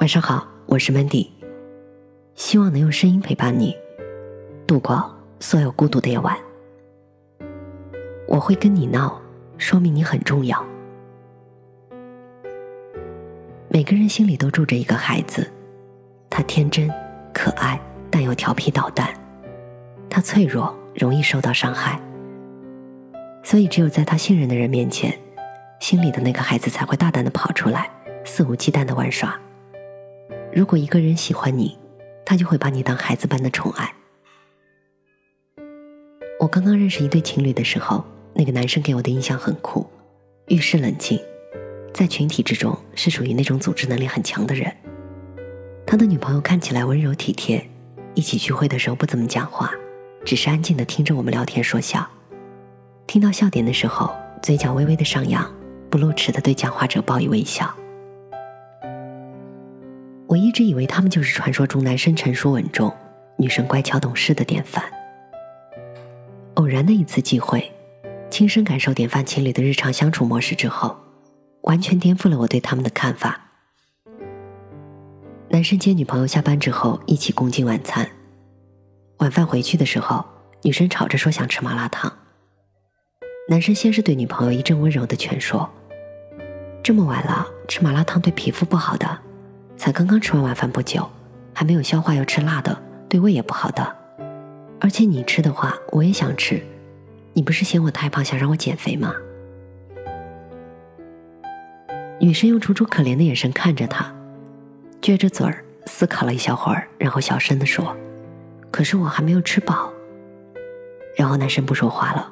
晚上好，我是 Mandy，希望能用声音陪伴你度过所有孤独的夜晚。我会跟你闹，说明你很重要。每个人心里都住着一个孩子，他天真可爱，但又调皮捣蛋；他脆弱，容易受到伤害。所以，只有在他信任的人面前，心里的那个孩子才会大胆的跑出来，肆无忌惮的玩耍。如果一个人喜欢你，他就会把你当孩子般的宠爱。我刚刚认识一对情侣的时候，那个男生给我的印象很酷，遇事冷静，在群体之中是属于那种组织能力很强的人。他的女朋友看起来温柔体贴，一起聚会的时候不怎么讲话，只是安静的听着我们聊天说笑。听到笑点的时候，嘴角微微的上扬，不露齿的对讲话者报以微笑。我一直以为他们就是传说中男生成熟稳重、女生乖巧懂事的典范。偶然的一次机会，亲身感受典范情侣的日常相处模式之后，完全颠覆了我对他们的看法。男生接女朋友下班之后一起共进晚餐，晚饭回去的时候，女生吵着说想吃麻辣烫。男生先是对女朋友一阵温柔的劝说：“这么晚了，吃麻辣烫对皮肤不好的。”才刚刚吃完晚饭不久，还没有消化，要吃辣的，对胃也不好的。而且你吃的话，我也想吃。你不是嫌我太胖，想让我减肥吗？女生用楚楚可怜的眼神看着他，撅着嘴儿思考了一小会儿，然后小声的说：“可是我还没有吃饱。”然后男生不说话了。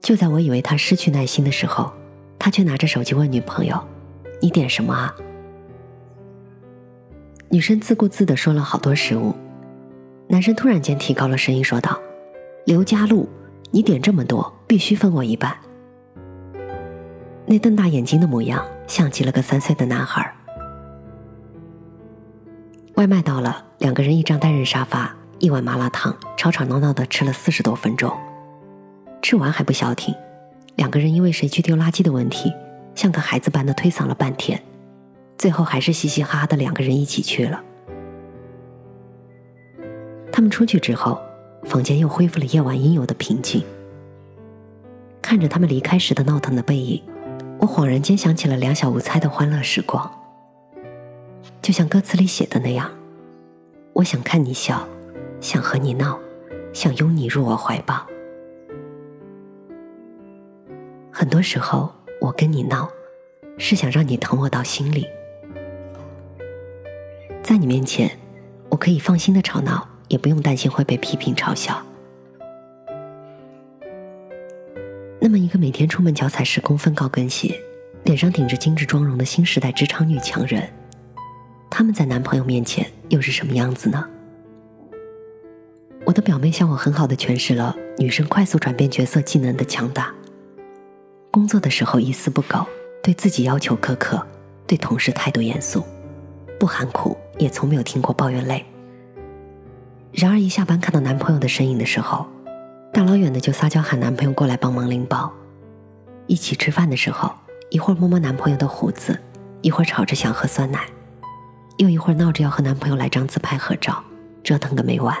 就在我以为他失去耐心的时候，他却拿着手机问女朋友：“你点什么啊？”女生自顾自的说了好多食物，男生突然间提高了声音说道：“刘佳璐，你点这么多，必须分我一半。”那瞪大眼睛的模样，像极了个三岁的男孩。外卖到了，两个人一张单人沙发，一碗麻辣烫，吵吵闹闹的吃了四十多分钟。吃完还不消停，两个人因为谁去丢垃圾的问题，像个孩子般的推搡了半天。最后还是嘻嘻哈哈的两个人一起去了。他们出去之后，房间又恢复了夜晚应有的平静。看着他们离开时的闹腾的背影，我恍然间想起了两小无猜的欢乐时光。就像歌词里写的那样，我想看你笑，想和你闹，想拥你入我怀抱。很多时候，我跟你闹，是想让你疼我到心里。在你面前，我可以放心的吵闹，也不用担心会被批评嘲笑。那么，一个每天出门脚踩十公分高跟鞋，脸上顶着精致妆容的新时代职场女强人，他们在男朋友面前又是什么样子呢？我的表妹向我很好的诠释了女生快速转变角色技能的强大。工作的时候一丝不苟，对自己要求苛刻，对同事态度严肃，不含苦。也从没有听过抱怨累。然而一下班看到男朋友的身影的时候，大老远的就撒娇喊男朋友过来帮忙拎包。一起吃饭的时候，一会儿摸摸男朋友的胡子，一会儿吵着想喝酸奶，又一会儿闹着要和男朋友来张自拍合照，折腾个没完。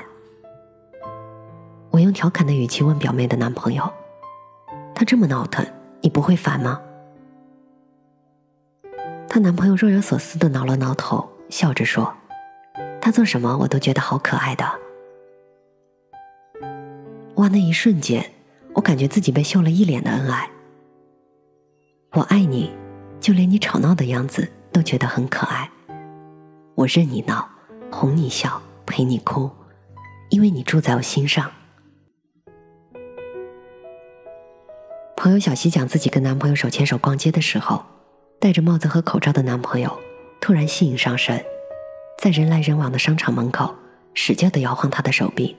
我用调侃的语气问表妹的男朋友：“他这么闹腾，你不会烦吗？”她男朋友若有所思的挠了挠头。笑着说：“他做什么我都觉得好可爱的。”哇，那一瞬间，我感觉自己被秀了一脸的恩爱。我爱你，就连你吵闹的样子都觉得很可爱。我任你闹，哄你笑，陪你哭，因为你住在我心上。朋友小西讲自己跟男朋友手牵手逛街的时候，戴着帽子和口罩的男朋友。突然吸引上身，在人来人往的商场门口使劲的摇晃他的手臂，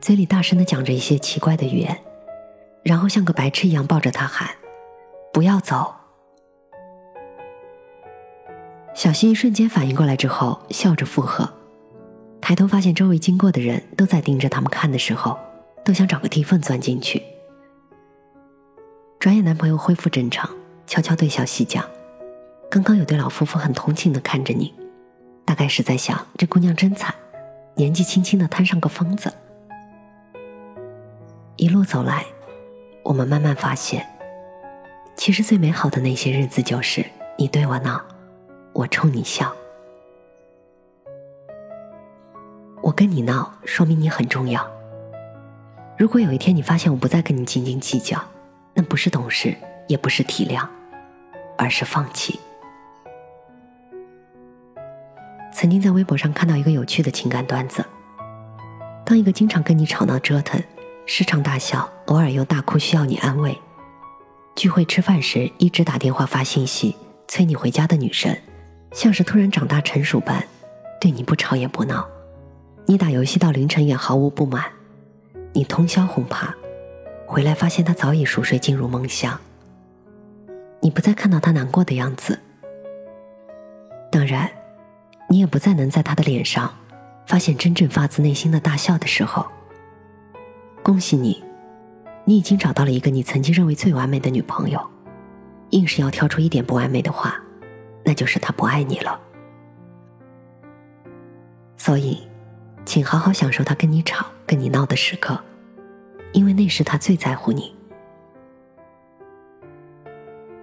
嘴里大声的讲着一些奇怪的语言，然后像个白痴一样抱着他喊：“不要走！”小西一瞬间反应过来之后，笑着附和。抬头发现周围经过的人都在盯着他们看的时候，都想找个地缝钻进去。转眼男朋友恢复正常，悄悄对小西讲。刚刚有对老夫妇很同情的看着你，大概是在想这姑娘真惨，年纪轻轻的摊上个疯子。一路走来，我们慢慢发现，其实最美好的那些日子就是你对我闹，我冲你笑。我跟你闹，说明你很重要。如果有一天你发现我不再跟你斤斤计较，那不是懂事，也不是体谅，而是放弃。曾经在微博上看到一个有趣的情感段子：当一个经常跟你吵闹折腾、时常大笑、偶尔又大哭需要你安慰；聚会吃饭时一直打电话发信息催你回家的女生，像是突然长大成熟般，对你不吵也不闹；你打游戏到凌晨也毫无不满；你通宵哄趴，回来发现他早已熟睡进入梦乡；你不再看到他难过的样子。当然。你也不再能在他的脸上发现真正发自内心的大笑的时候。恭喜你，你已经找到了一个你曾经认为最完美的女朋友。硬是要挑出一点不完美的话，那就是他不爱你了。所以，请好好享受他跟你吵、跟你闹的时刻，因为那时他最在乎你。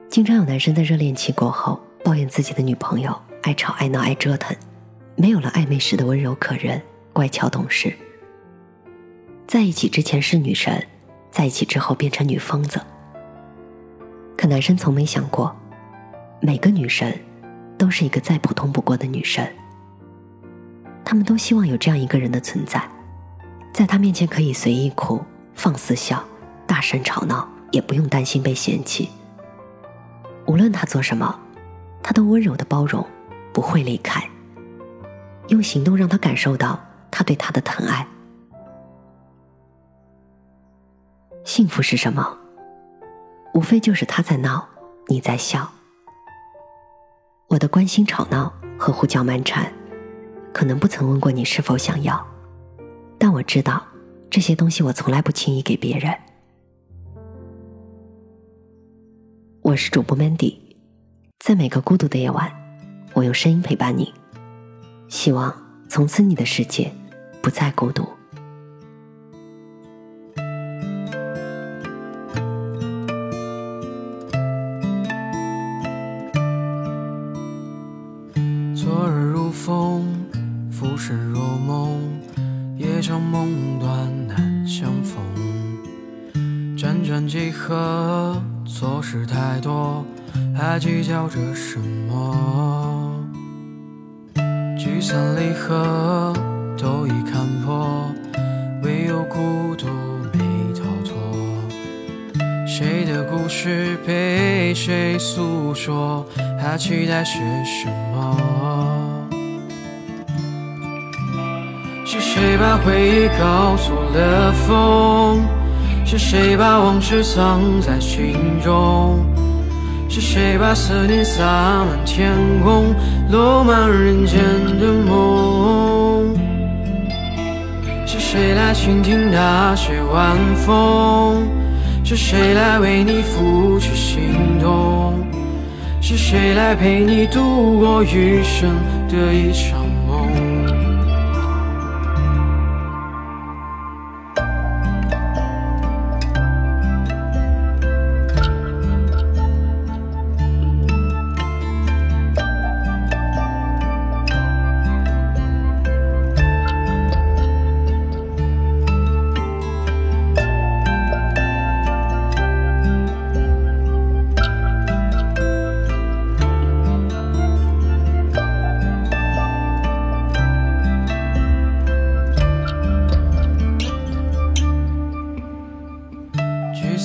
经常有男生在热恋期过后抱怨自己的女朋友。爱吵爱闹爱折腾，没有了暧昧时的温柔可人、乖巧懂事。在一起之前是女神，在一起之后变成女疯子。可男生从没想过，每个女神都是一个再普通不过的女神。他们都希望有这样一个人的存在，在他面前可以随意哭、放肆笑、大声吵闹，也不用担心被嫌弃。无论他做什么，他都温柔的包容。不会离开，用行动让他感受到他对他的疼爱。幸福是什么？无非就是他在闹，你在笑。我的关心、吵闹和胡搅蛮缠，可能不曾问过你是否想要，但我知道这些东西我从来不轻易给别人。我是主播 Mandy，在每个孤独的夜晚。我用声音陪伴你，希望从此你的世界不再孤独。昨日如风，浮生若梦，夜长梦短难相逢。辗转几何，错失太多，还计较着什么？聚散离合都已看破，唯有孤独没逃脱。谁的故事被谁诉说？还期待些什么？是谁把回忆告诉了风？是谁把往事藏在心中？是谁把思念洒满天空，落满人间的梦？是谁来倾听那些晚风？是谁来为你拂去心痛？是谁来陪你度过余生的一场？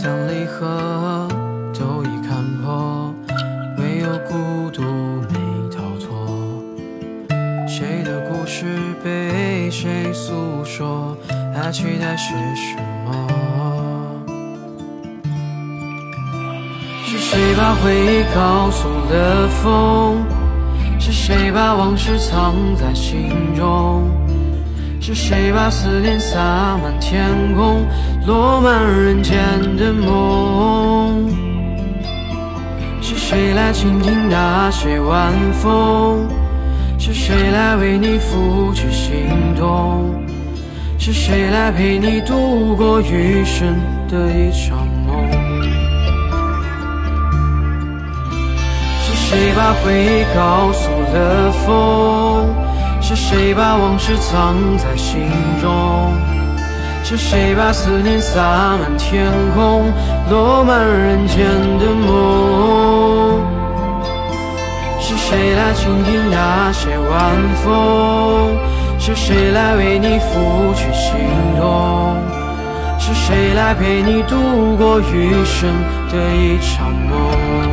将离合都已看破，唯有孤独没逃脱。谁的故事被谁诉说？还期待些什么？是谁把回忆告诉了风？是谁把往事藏在心中？是谁把思念洒满天空，落满人间的梦？是谁来倾听那些晚风？是谁来为你拂去心痛？是谁来陪你度过余生的一场梦？是谁把回忆告诉了风？是谁把往事藏在心中？是谁把思念洒满天空，落满人间的梦？是谁来倾听那些晚风？是谁来为你拂去心痛？是谁来陪你度过余生的一场梦？